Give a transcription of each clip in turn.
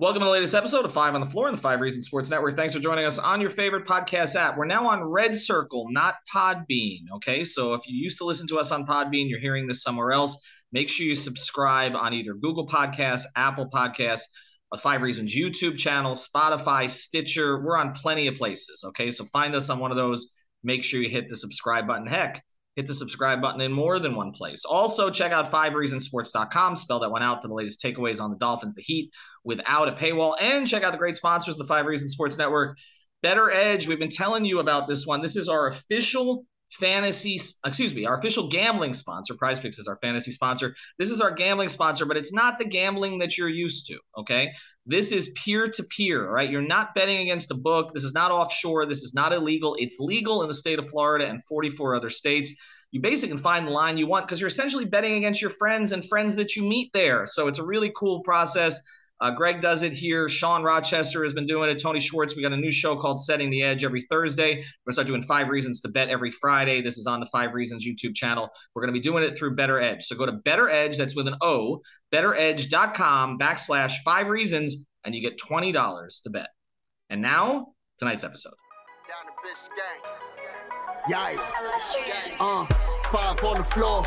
Welcome to the latest episode of Five on the Floor in the Five Reasons Sports Network. Thanks for joining us on your favorite podcast app. We're now on Red Circle, not Podbean. Okay, so if you used to listen to us on Podbean, you're hearing this somewhere else. Make sure you subscribe on either Google Podcasts, Apple Podcasts, a Five Reasons YouTube channel, Spotify, Stitcher. We're on plenty of places. Okay, so find us on one of those. Make sure you hit the subscribe button. Heck, hit the subscribe button in more than one place. Also, check out fivereasonsports.com. Spell that one out for the latest takeaways on the Dolphins, the Heat, without a paywall. And check out the great sponsors, of the Five Reasons Sports Network. BettorEdge, we've been telling you about this one. This is our official fantasy, excuse me, our official gambling sponsor. Prize Picks is our fantasy sponsor. This is our gambling sponsor, but it's not the gambling that you're used to. Okay. This is peer to peer, right? You're not betting against a book. This is not offshore. This is not illegal. It's legal in the state of Florida and 44 other states. You basically can find the line you want because you're essentially betting against your friends and friends that you meet there. So it's a really cool process. Uh, Greg does it here. Sean Rochester has been doing it. Tony Schwartz. We got a new show called Setting the Edge every Thursday. We're gonna start doing five reasons to bet every Friday. This is on the Five Reasons YouTube channel. We're gonna be doing it through BettorEdge. So go to BettorEdge. That's with an O. BettorEdge.com backslash five reasons, and you get twenty dollars to bet. And now tonight's episode. Down Yay. Uh, five on the floor,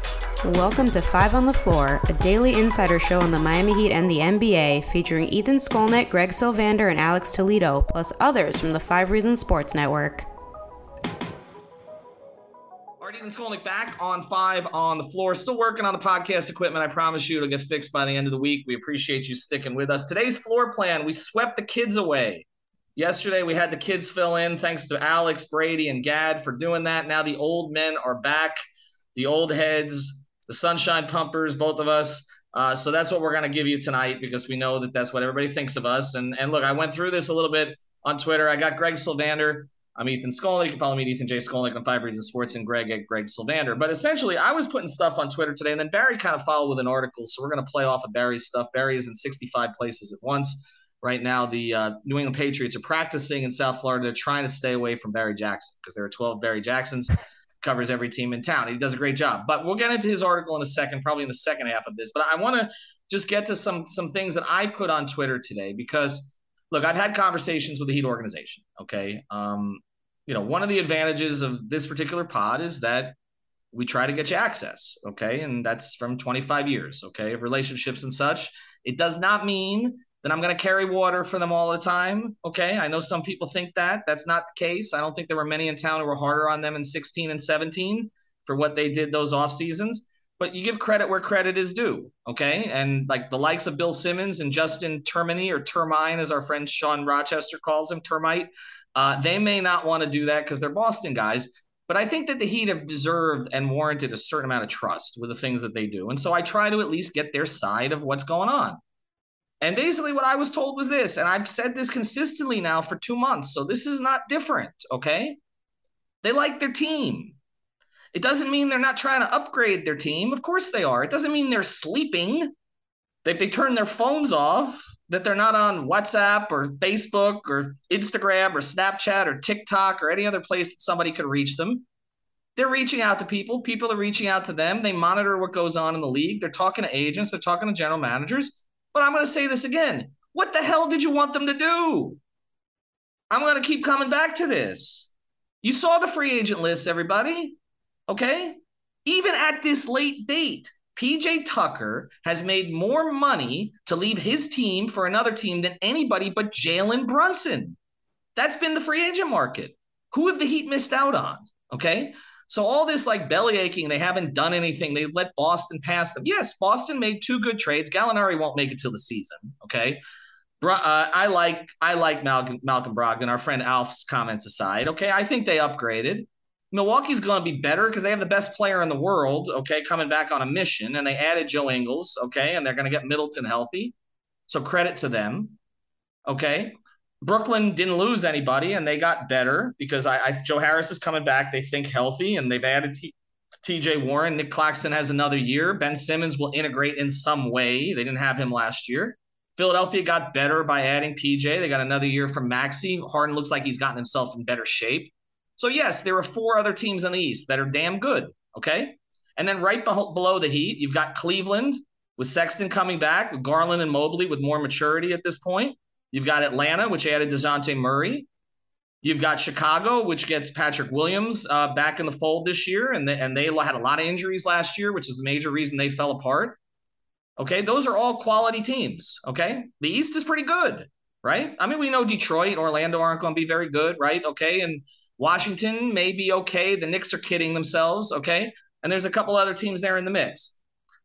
Welcome to Five on the Floor, a daily insider show on the Miami Heat and the NBA, featuring Ethan Skolnick, Greg Sylvander, and Alex Toledo, plus others from the Five Reasons Sports Network. All right, Ethan Skolnick back on Five on the Floor. Still working on the podcast equipment. I promise you it'll get fixed by the end of the week. We appreciate you sticking with us. Today's floor plan, we swept the kids away. Yesterday, we had the kids fill in. Thanks to Alex, Brady, and Gad for doing that. Now the old men are back. The old heads the Sunshine Pumpers, both of us. Uh, so that's what we're going to give you tonight because we know that that's what everybody thinks of us. And and look, I went through this a little bit on Twitter. I got Greg Sylvander. I'm Ethan Skolnick. You can follow me at Ethan J. Skolnick on Five Reasons Sports and Greg at Greg Sylvander. But essentially, I was putting stuff on Twitter today, and then Barry kind of followed with an article. So we're going to play off of Barry's stuff. Barry is in 65 places at once. Right now, the uh, New England Patriots are practicing in South Florida. They're trying to stay away from Barry Jackson because there are 12 Barry Jacksons covers every team in town. He does a great job. But we'll get into his article in a second, probably in the second half of this. But I want to just get to some some things that I put on Twitter today because look, I've had conversations with the Heat organization. Okay, um, you know, one of the advantages of this particular pod is that we try to get you access. Okay, and that's from 25 years. Okay, of relationships and such. It does not mean that I'm going to carry water for them all the time. Okay. I know some people think that. That's not the case. I don't think there were many in town who were harder on them in 16 and 17 for what they did those off seasons. But you give credit where credit is due. Okay. And like the likes of Bill Simmons and Justin Termini or Termine, as our friend Sean Rochester calls him, termite, uh, they may not want to do that because they're Boston guys. But I think that the Heat have deserved and warranted a certain amount of trust with the things that they do. And so I try to at least get their side of what's going on. And basically, what I was told was this, and I've said this consistently now for two months. So this is not different, okay? They like their team. It doesn't mean they're not trying to upgrade their team. Of course they are. It doesn't mean they're sleeping. If they turn their phones off, that they're not on WhatsApp or Facebook or Instagram or Snapchat or TikTok or any other place that somebody could reach them. They're reaching out to people. People are reaching out to them. They monitor what goes on in the league. They're talking to agents. They're talking to general managers but I'm going to say this again. What the hell did you want them to do? I'm going to keep coming back to this. You saw the free agent list, everybody. Okay. Even at this late date, PJ Tucker has made more money to leave his team for another team than anybody but Jalen Brunson. That's been the free agent market. Who have the Heat missed out on? Okay. So all this like belly aching, they haven't done anything. They've let Boston pass them. Yes, Boston made two good trades. Gallinari won't make it till the season. Okay. Uh, I like I like Malcolm Malcolm Brogdon. Our friend Alf's comments aside, okay, I think they upgraded. Milwaukee's going to be better because they have the best player in the world, okay, coming back on a mission, and they added Joe Ingles, okay, and they're going to get Middleton healthy. So credit to them, okay. Brooklyn didn't lose anybody and they got better because I, I, Joe Harris is coming back. They think healthy and they've added TJ Warren, Nick Claxton has another year. Ben Simmons will integrate in some way. They didn't have him last year. Philadelphia got better by adding PJ. They got another year from Maxey. Harden looks like he's gotten himself in better shape. So, yes, there are four other teams in the East that are damn good. Okay. And then right below the Heat, you've got Cleveland with Sexton coming back, with Garland and Mobley with more maturity at this point. You've got Atlanta, which added DeJounte Murray. You've got Chicago, which gets Patrick Williams uh, back in the fold this year, and they, and they had a lot of injuries last year, which is the major reason they fell apart. Okay, those are all quality teams. Okay, the East is pretty good, right? I mean, we know Detroit, Orlando aren't going to be very good, right? Okay, and Washington may be okay. The Knicks are kidding themselves. Okay, and there's a couple other teams there in the mix.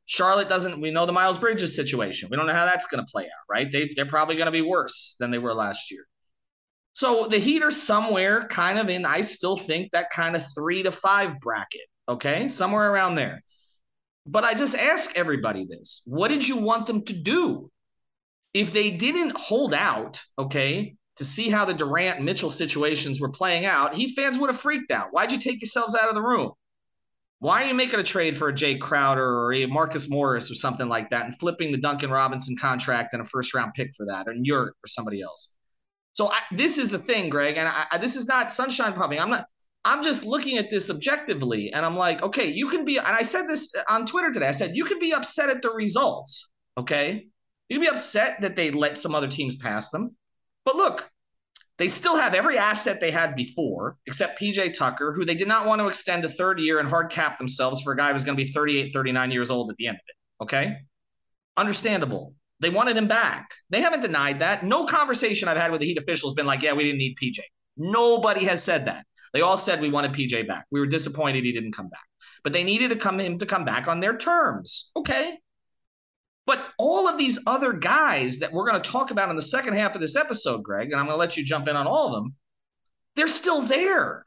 Charlotte doesn't. We know the Miles Bridges situation. We don't know how that's going to play out, right? They they're probably going to be worse than they were last year. So the Heat are somewhere kind of in, I still think that kind of three to five bracket, okay? Somewhere around there. But I just ask everybody this what did you want them to do? If they didn't hold out, okay, to see how the Durant Mitchell situations were playing out, Heat fans would have freaked out. Why'd you take yourselves out of the room? Why are you making a trade for a Jae Crowder or a Marcus Morris or something like that and flipping the Duncan Robinson contract and a first round pick for that, or Yurt or somebody else? So I, this is the thing, Greg, and I, this is not sunshine pumping. I'm not. I'm just looking at this objectively, and I'm like, okay, you can be. And I said this on Twitter today. I said you can be upset at the results. Okay, you can be upset that they let some other teams pass them, but look, they still have every asset they had before, except PJ Tucker, who they did not want to extend a third year and hard cap themselves for a guy who's going to be 38, 39 years old at the end of it. Okay. Understandable. They wanted him back. They haven't denied that. No conversation I've had with the Heat officials been like, yeah, we didn't need PJ. Nobody has said that. They all said we wanted PJ back. We were disappointed he didn't come back. But they needed to come him to come back on their terms. Okay. But all of these other guys that we're going to talk about in the second half of this episode, Greg, and I'm going to let you jump in on all of them, they're still there.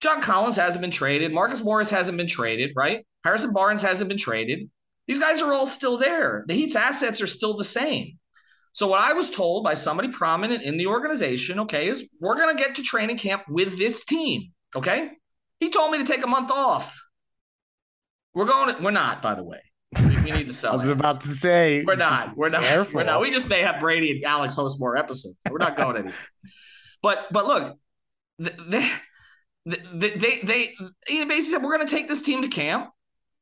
John Collins hasn't been traded. Marcus Morris hasn't been traded, right? Harrison Barnes hasn't been traded. These guys are all still there. The Heat's assets are still the same. So what I was told by somebody prominent in the organization, okay, is we're going to get to training camp with this team, okay? He told me to take a month off. We're going to, we're not, by the way. We, need to sell. I was about to say we're not. We're not. Careful. We're not. We just may have Brady and Alex host more episodes. We're not going anywhere. but but look, they they they, they, they basically said we're going to take this team to camp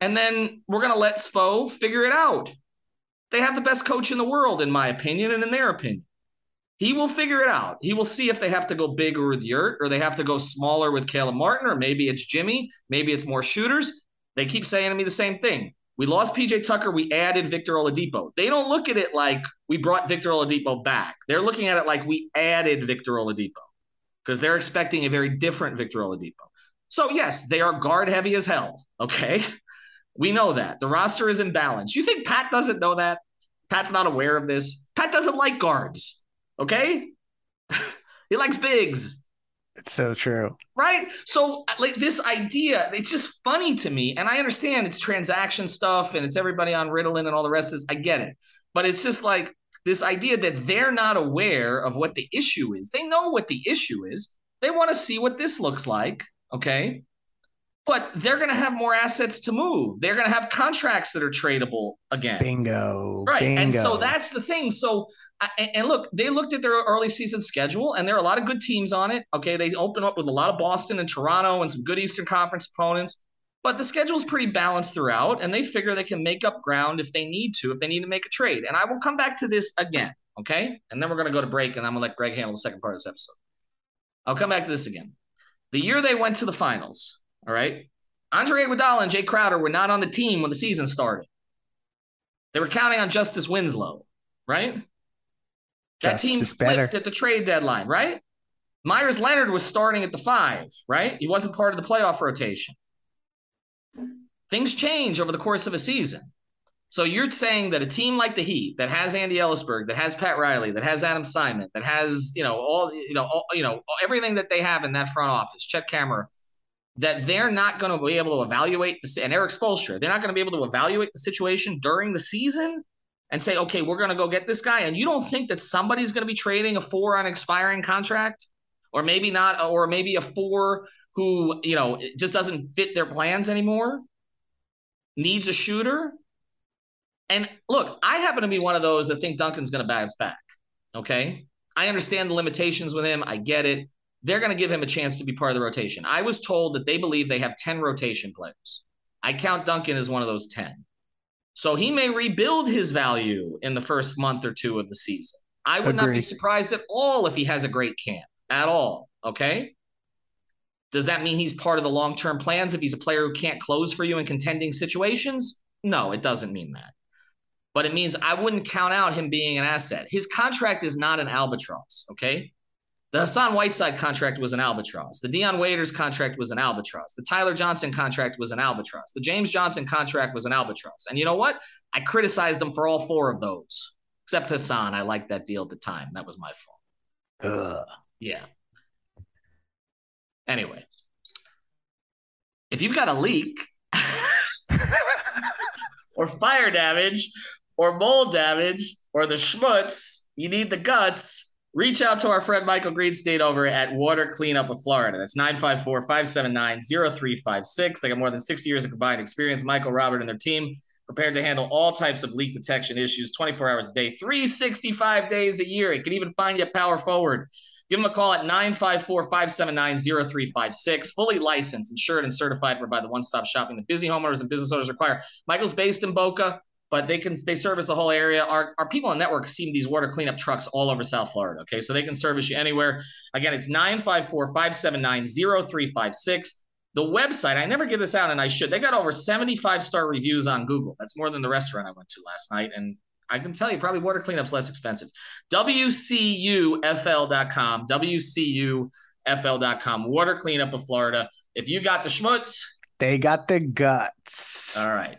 and then we're going to let Spo figure it out. They have the best coach in the world, in my opinion, and in their opinion. He will figure it out. He will see if they have to go bigger with Yurt or they have to go smaller with Caleb Martin, or maybe it's Jimmy, maybe it's more shooters. They keep saying to me the same thing. We lost PJ Tucker, we added Victor Oladipo. They don't look at it like we brought Victor Oladipo back. They're looking at it like we added Victor Oladipo because they're expecting a very different Victor Oladipo. So, yes, they are guard heavy as hell. Okay. We know that. The roster is imbalanced. You think Pat doesn't know that? Pat's not aware of this. Pat doesn't like guards. Okay? he likes bigs. It's so true. Right? So like this idea, it's just funny to me. And I understand it's transaction stuff and it's everybody on Ritalin and all the rest of this. I get it. But it's just like this idea that they're not aware of what the issue is. They know what the issue is. They want to see what this looks like. Okay but they're going to have more assets to move. They're going to have contracts that are tradable again. Bingo. Right. Bingo. And so that's the thing. So, and look, they looked at their early season schedule, and there are a lot of good teams on it. Okay. They open up with a lot of Boston and Toronto and some good Eastern Conference opponents, but the schedule is pretty balanced throughout, and they figure they can make up ground if they need to, if they need to make a trade. And I will come back to this again. Okay. And then we're going to go to break, and I'm going to let Greg handle the second part of this episode. I'll come back to this again. The year they went to the finals, all right. Andre Iguodala and Jae Crowder were not on the team when the season started. They were counting on Justice Winslow, right? That Justice team flipped better. at the trade deadline, right? Meyers Leonard was starting at the five, right? He wasn't part of the playoff rotation. Things change over the course of a season. So you're saying that a team like the Heat that has Andy Elisburg, that has Pat Riley, that has Adam Simon, that has you know all you know all, you know everything that they have in that front office, Chet Kammerer, that they're not going to be able to evaluate this and Erik Spoelstra, they're not going to be able to evaluate the situation during the season and say, okay, we're going to go get this guy. And you don't think that somebody's going to be trading a four on expiring contract, or maybe not, or maybe a four who, you know, just doesn't fit their plans anymore, needs a shooter. And look, I happen to be one of those that think Duncan's going to bounce back. Okay. I understand the limitations with him. I get it. They're going to give him a chance to be part of the rotation. I was told that they believe they have 10 rotation players. I count Duncan as one of those 10. So he may rebuild his value in the first month or two of the season. I would Agreed. not be surprised at all if he has a great camp at all. Okay. Does that mean he's part of the long term plans if he's a player who can't close for you in contending situations? No, it doesn't mean that. But it means I wouldn't count out him being an asset. His contract is not an albatross. Okay. The Hassan Whiteside contract was an albatross. The Dion Waiters contract was an albatross. The Tyler Johnson contract was an albatross. The James Johnson contract was an albatross. And you know what? I criticized them for all four of those, except Hassan. I liked that deal at the time. That was my fault. Ugh. Yeah. Anyway, if you've got a leak or fire damage or mold damage or the schmutz, you need the guts reach out to our friend Michael Greenstein over at Water Cleanup of Florida. That's 954 579 0356. They got more than 60 years of combined experience. Michael, Robert, and their team prepared to handle all types of leak detection issues 24 hours a day, 365 days a year. It can even find you power forward. Give them a call at 954 579 0356. Fully licensed, insured, and certified provide the one stop shopping that busy homeowners and business owners require. Michael's based in Boca but they can they service the whole area. Our, our people on network see these water cleanup trucks all over South Florida. Okay, so they can service you anywhere. Again, it's 954-579-0356. The website, I never give this out and I should. They got over 75 star reviews on Google. That's more than the restaurant I went to last night. And I can tell you, probably water cleanup's less expensive. WCUFL.com, WCUFL.com, water cleanup of Florida. If you got the schmutz, they got the guts. All right.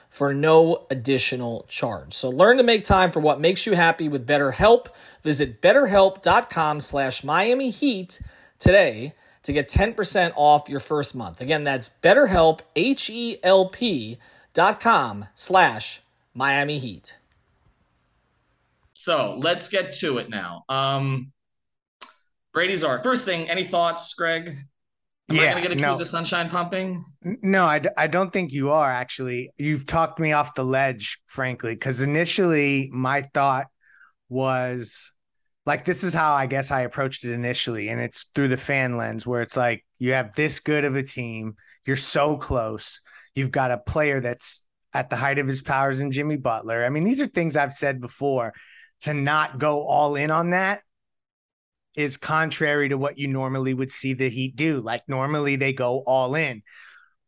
for no additional charge. So learn to make time for what makes you happy with BetterHelp. Visit betterhelp.com slash Miami Heat today to get 10% off your first month. Again, that's betterhelp, H-E-L-P dot com slash Miami Heat. So let's get to it now. Um, Brady's art. First thing, any thoughts, Greg? Am yeah, I going to get accused no. of sunshine pumping? No, I, I don't think you are actually. You've talked me off the ledge, frankly, because initially my thought was like, this is how I guess I approached it initially. And it's through the fan lens where it's like, you have this good of a team, you're so close. You've got a player that's at the height of his powers in Jimmy Butler. I mean, these are things I've said before. To not go all in on that is contrary to what you normally would see the Heat do. Like normally they go all in.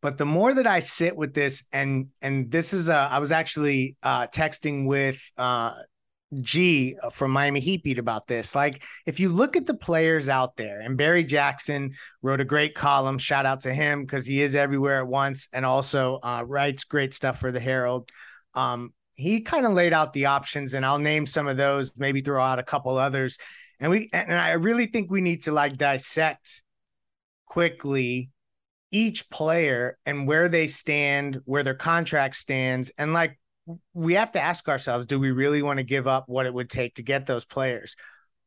But the more that I sit with this, and and this is a, I was actually uh, texting with uh, G from Miami Heat beat about this. Like, if you look at the players out there, and Barry Jackson wrote a great column. Shout out to him because he is everywhere at once, and also uh, writes great stuff for the Herald. Um, he kind of laid out the options, and I'll name some of those. Maybe throw out a couple others and we and I really think we need to like dissect quickly each player and where they stand, where their contract stands, and like we have to ask ourselves, do we really want to give up what it would take to get those players?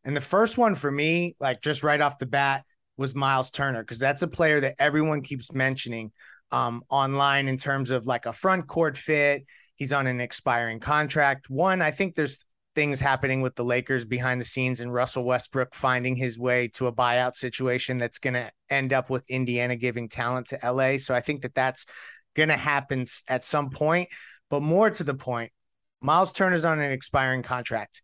And the first one for me, like just right off the bat, was Miles Turner because that's a player that everyone keeps mentioning um, online in terms of like a front court fit. He's on an expiring contract. One, I think there's things happening with the Lakers behind the scenes and Russell Westbrook finding his way to a buyout situation that's going to end up with Indiana giving talent to LA. So I think that that's going to happen at some point. But more to the point, Miles Turner's on an expiring contract.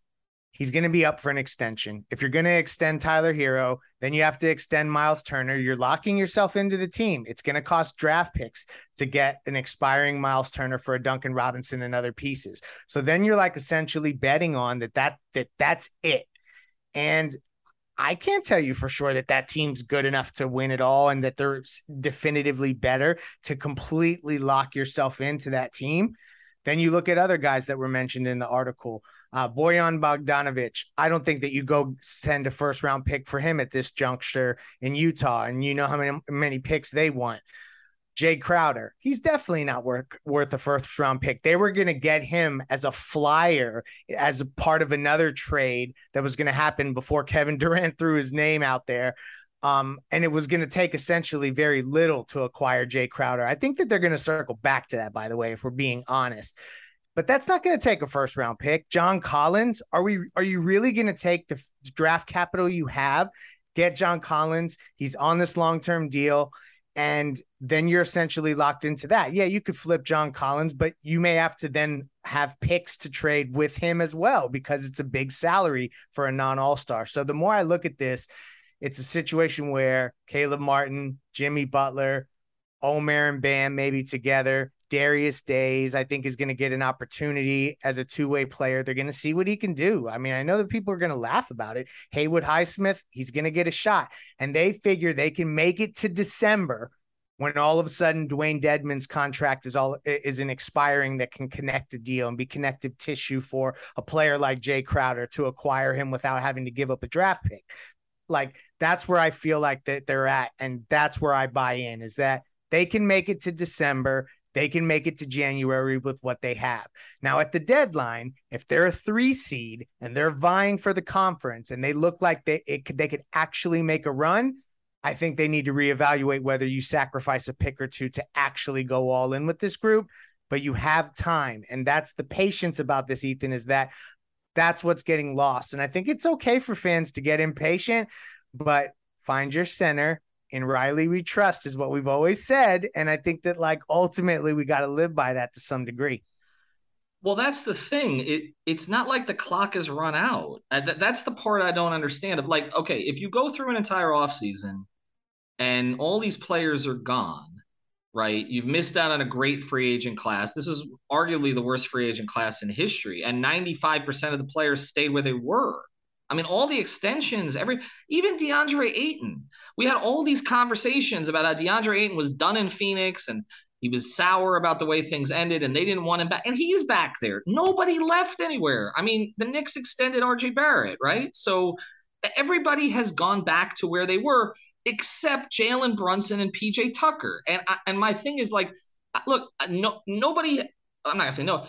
He's going to be up for an extension. If you're going to extend Tyler Herro, then you have to extend Miles Turner. You're locking yourself into the team. It's going to cost draft picks to get an expiring Miles Turner for a Duncan Robinson and other pieces. So then you're like essentially betting on that that that that's it. And I can't tell you for sure that that team's good enough to win it all and that they're definitively better to completely lock yourself into that team. Then you look at other guys that were mentioned in the article. Uh, Bojan Bogdanovic, I don't think that you go send a first round pick for him at this juncture in Utah, and you know how many many picks they want. Jae Crowder, he's definitely not worth worth a first round pick. They were going to get him as a flyer, as a part of another trade that was going to happen before Kevin Durant threw his name out there. Um, and it was going to take essentially very little to acquire Jae Crowder. I think that they're going to circle back to that, by the way, if we're being honest but that's not going to take a first round pick. John Collins, are we are you really going to take the draft capital you have, get John Collins? He's on this long-term deal and then you're essentially locked into that. Yeah, you could flip John Collins, but you may have to then have picks to trade with him as well because it's a big salary for a non-all-star. So the more I look at this, it's a situation where Caleb Martin, Jimmy Butler, Omer and Bam maybe together Darius Days, I think, is going to get an opportunity as a two way player. They're going to see what he can do. I mean, I know that people are going to laugh about it. Haywood Highsmith, he's going to get a shot. And they figure they can make it to December when all of a sudden Dewayne Dedmon's contract is all is an expiring that can connect a deal and be connective tissue for a player like Jae Crowder to acquire him without having to give up a draft pick. Like that's where I feel like that they're at, and that's where I buy in is that they can make it to December. They can make it to January with what they have. Now, at the deadline, if they're a three seed and they're vying for the conference and they look like they, it could, they could actually make a run, I think they need to reevaluate whether you sacrifice a pick or two to actually go all in with this group. But you have time. And that's the patience about this, Ethan, is that that's what's getting lost. And I think it's okay for fans to get impatient, but find your center, in Riley we trust is what we've always said. And I think that like ultimately we got to live by that to some degree. Well, that's the thing. It it's not like the clock is run out. Uh, th- that's the part I don't understand. Of like, okay, if you go through an entire offseason and all these players are gone, right? You've missed out on a great free agent class. This is arguably the worst free agent class in history, and 95% of the players stayed where they were. I mean, all the extensions, every even DeAndre Ayton. We had all these conversations about how DeAndre Ayton was done in Phoenix and he was sour about the way things ended and they didn't want him back. And he's back there. Nobody left anywhere. I mean, the Knicks extended RJ Barrett, right? So everybody has gone back to where they were except Jalen Brunson and PJ Tucker. And and my thing is like, look, no nobody. I'm not gonna say no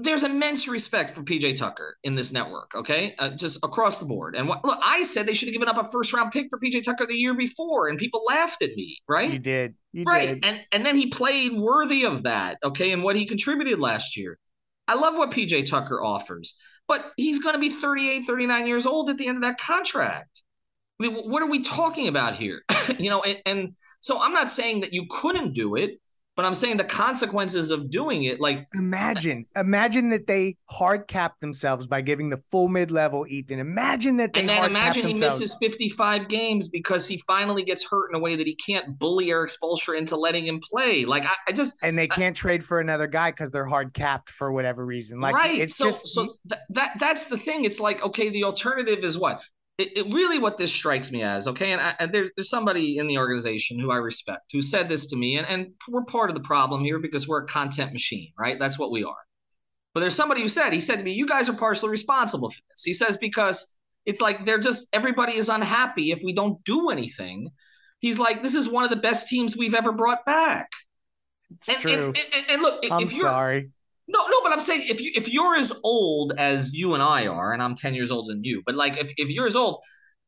there's immense respect for PJ Tucker in this network, okay? Uh, just across the board. And what, look, I said they should have given up a first round pick for PJ Tucker the year before, and people laughed at me, right? You did. You right. Did. And and then he played worthy of that, okay, and what he contributed last year. I love what PJ Tucker offers, but he's going to be 38, 39 years old at the end of that contract. I mean, what are we talking about here? you know, and, and so I'm not saying that you couldn't do it but I'm saying the consequences of doing it, like imagine, imagine that they hard cap themselves by giving the full mid level Ethan. Imagine that they and then imagine he misses 55 games because he finally gets hurt in a way that he can't bully Erik Spoelstra into letting him play. Like I, I just and they can't I, trade for another guy because they're hard capped for whatever reason. Like right. It's so just, so th- that that's the thing. It's like okay, the alternative is what it, it, really what this strikes me as okay and, I, and there's, there's somebody in the organization who i respect who said this to me and, and we're part of the problem here because we're a content machine right? That's what we are. But there's somebody who said he said to me you guys are partially responsible for this. He says because it's like they're just everybody is unhappy if we don't do anything. He's like this is one of the best teams we've ever brought back. It's and, true. And, and, and look i'm if you're, sorry no, no, but I'm saying if you if you're as old as you and I are, and I'm 10 years older than you, but like if, if you're as old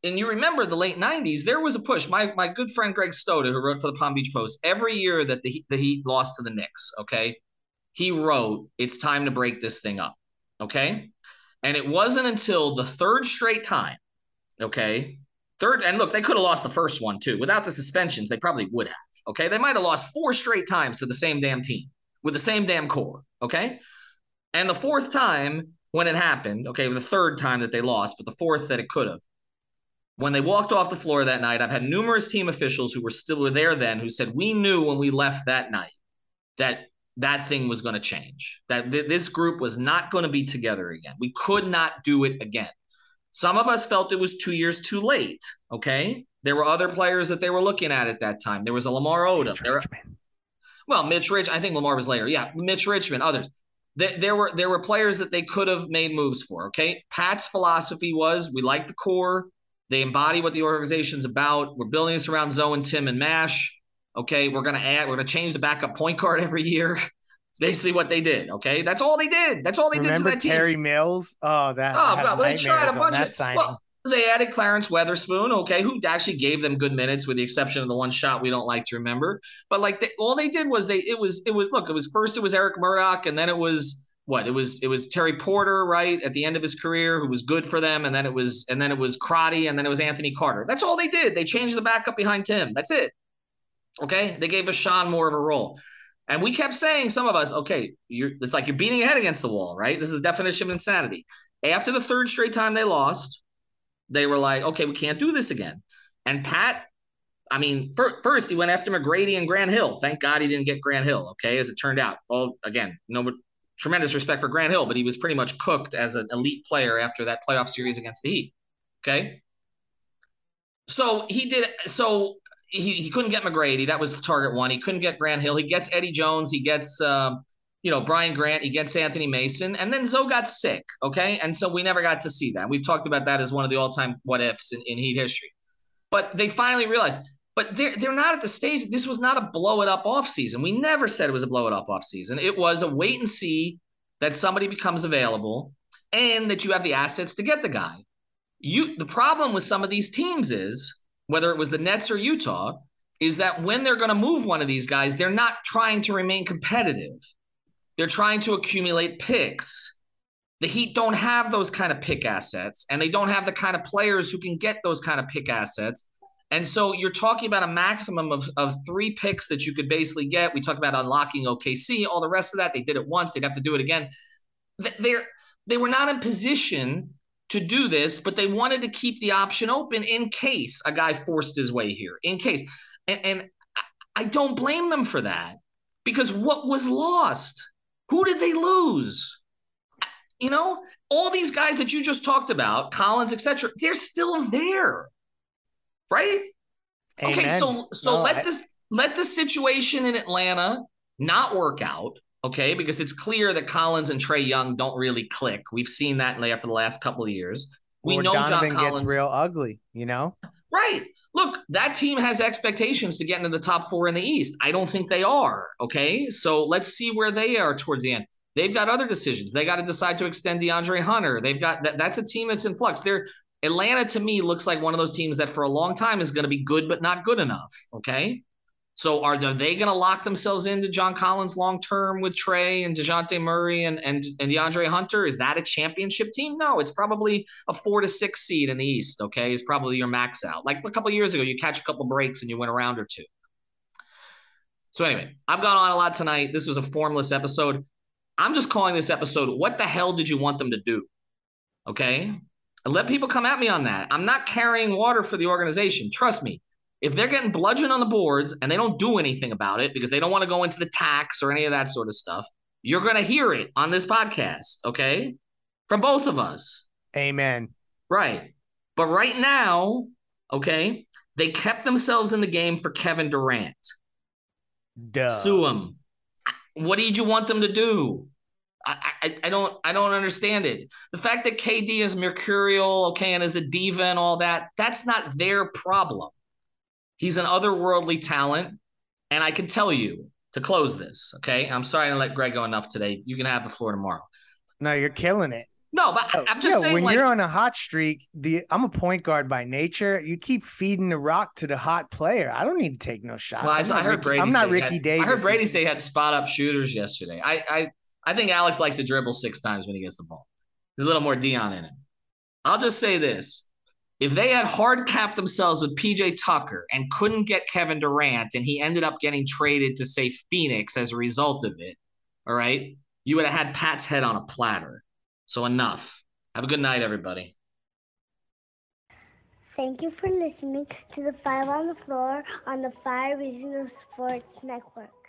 and you remember the late 90s, there was a push. My my good friend Greg Stoda, who wrote for the Palm Beach Post, every year that the the Heat lost to the Knicks, okay, he wrote, It's time to break this thing up. Okay. And it wasn't until the third straight time, okay. Third, and look, they could have lost the first one too. Without the suspensions, they probably would have. Okay. They might have lost four straight times to the same damn team with the same damn core. Okay. And the fourth time when it happened, okay, the third time that they lost, but the fourth that it could have. When they walked off the floor that night, I've had numerous team officials who were still there then who said, We knew when we left that night that that thing was going to change, that th- this group was not going to be together again. We could not do it again. Some of us felt it was two years too late. Okay. There were other players that they were looking at at that time. There was a Lamar Odom. There were, well, Mitch Rich, I think Lamar was later. Yeah, Mitch Richmond, others. There, there were there were players that they could have made moves for. Okay. Pat's philosophy was we like the core. They embody what the organization's about. We're building this around Zoe and Tim and Mash. Okay, we're gonna add, we're gonna change the backup point guard every year. It's basically what they did. Okay, that's all they did. That's all they Remember did to that team. Terry Mills? Oh, that. Oh, well, they tried a bunch of well, they added Clarence Weatherspoon, okay, who actually gave them good minutes, with the exception of the one shot we don't like to remember. But like, they, all they did was they it was it was look, it was first it was Eric Murdock, and then it was what it was it was Terry Porter right at the end of his career who was good for them, and then it was and then it was Crotty, and then it was Anthony Carter. That's all they did. They changed the backup behind Tim. That's it. Okay, they gave a Sean more of a role. And we kept saying, some of us, okay, you're, it's like you're beating your head against the wall, right? This is the definition of insanity. After the third straight time they lost, they were like, okay, we can't do this again. And Pat, I mean, for, first he went after McGrady and Grant Hill. Thank God he didn't get Grant Hill, okay, as it turned out. Well, again, no tremendous respect for Grant Hill, but he was pretty much cooked as an elite player after that playoff series against the Heat. Okay. So he did so he, he couldn't get McGrady. That was the target one. He couldn't get Grant Hill. He gets Eddie Jones. He gets, um, you know, Brian Grant. Gets Anthony Mason. And then Zoe got sick. Okay. And so we never got to see that. We've talked about that as one of the all time what ifs in, in Heat history. But they finally realized, but they're, they're not at the stage. This was not a blow it up off season. We never said it was a blow it up off season. It was a wait and see that somebody becomes available and that you have the assets to get the guy. You the problem with some of these teams is whether it was the Nets or Utah, is that when they're going to move one of these guys, they're not trying to remain competitive. They're trying to accumulate picks. The Heat don't have those kind of pick assets, and they don't have the kind of players who can get those kind of pick assets. And so you're talking about a maximum of, of three picks that you could basically get. We talk about unlocking OKC, all the rest of that. They did it once, they'd have to do it again. They're, they were not in position to do this, but they wanted to keep the option open in case a guy forced his way here, in case. And, and I don't blame them for that because what was lost? Who did they lose? You know, all these guys that you just talked about, Collins, etc., they're still there, right? Amen. Okay, so so no, let I... this let the situation in Atlanta not work out okay? Because it's clear that Collins and Trae Young don't really click. We've seen that after the last couple of years. We or know Donovan John Collins gets real ugly, you know. Right. Look, that team has expectations to get into the top four in the East. I don't think they are. Okay. So let's see where they are towards the end. They've got other decisions. They got to decide to extend DeAndre Hunter. They've got that, that's a team that's in flux. They're Atlanta to me looks like one of those teams that for a long time is going to be good, but not good enough. Okay. So are they going to lock themselves into John Collins long term with Trae and DeJounte Murray and, and, and DeAndre Hunter? Is that a championship team? No, it's probably a four to six seed in the East, okay? Is probably your max out. Like a couple years ago, you catch a couple breaks and you win a round or two. So anyway, I've gone on a lot tonight. This was a formless episode. I'm just calling this episode, What the hell did you want them to do? Okay? Let people come at me on that. I'm not carrying water for the organization. Trust me if they're getting bludgeoned on the boards and they don't do anything about it because they don't want to go into the tax or any of that sort of stuff, you're going to hear it on this podcast, okay? From both of us. Amen. Right. But right now, okay, they kept themselves in the game for Kevin Durant. Duh. Sue him. What did you want them to do? I, I, I don't I don't understand it. The fact that KD is mercurial, okay, and is a diva and all that, that's not their problem. He's an otherworldly talent. And I can tell you to close this, okay? I'm sorry to let Greg go enough today. You can have the floor tomorrow. No, you're killing it. No, but I'm just yeah, saying. When like, you're on a hot streak, the I'm a point guard by nature. You keep feeding the rock to the hot player. I don't need to take no shots. Well, I, I, heard Ricky, Brady. I'm not Ricky had, Davis. I heard Brady say he had spot up shooters yesterday. I, I I think Alex likes to dribble six times when he gets the ball. There's a little more Dion in it. I'll just say this: if they had hard capped themselves with PJ Tucker and couldn't get Kevin Durant and he ended up getting traded to say Phoenix as a result of it, all right, you would have had Pat's head on a platter. So enough. Have a good night, everybody. Thank you for listening to the Five on the Floor on the Five Regional Sports Network.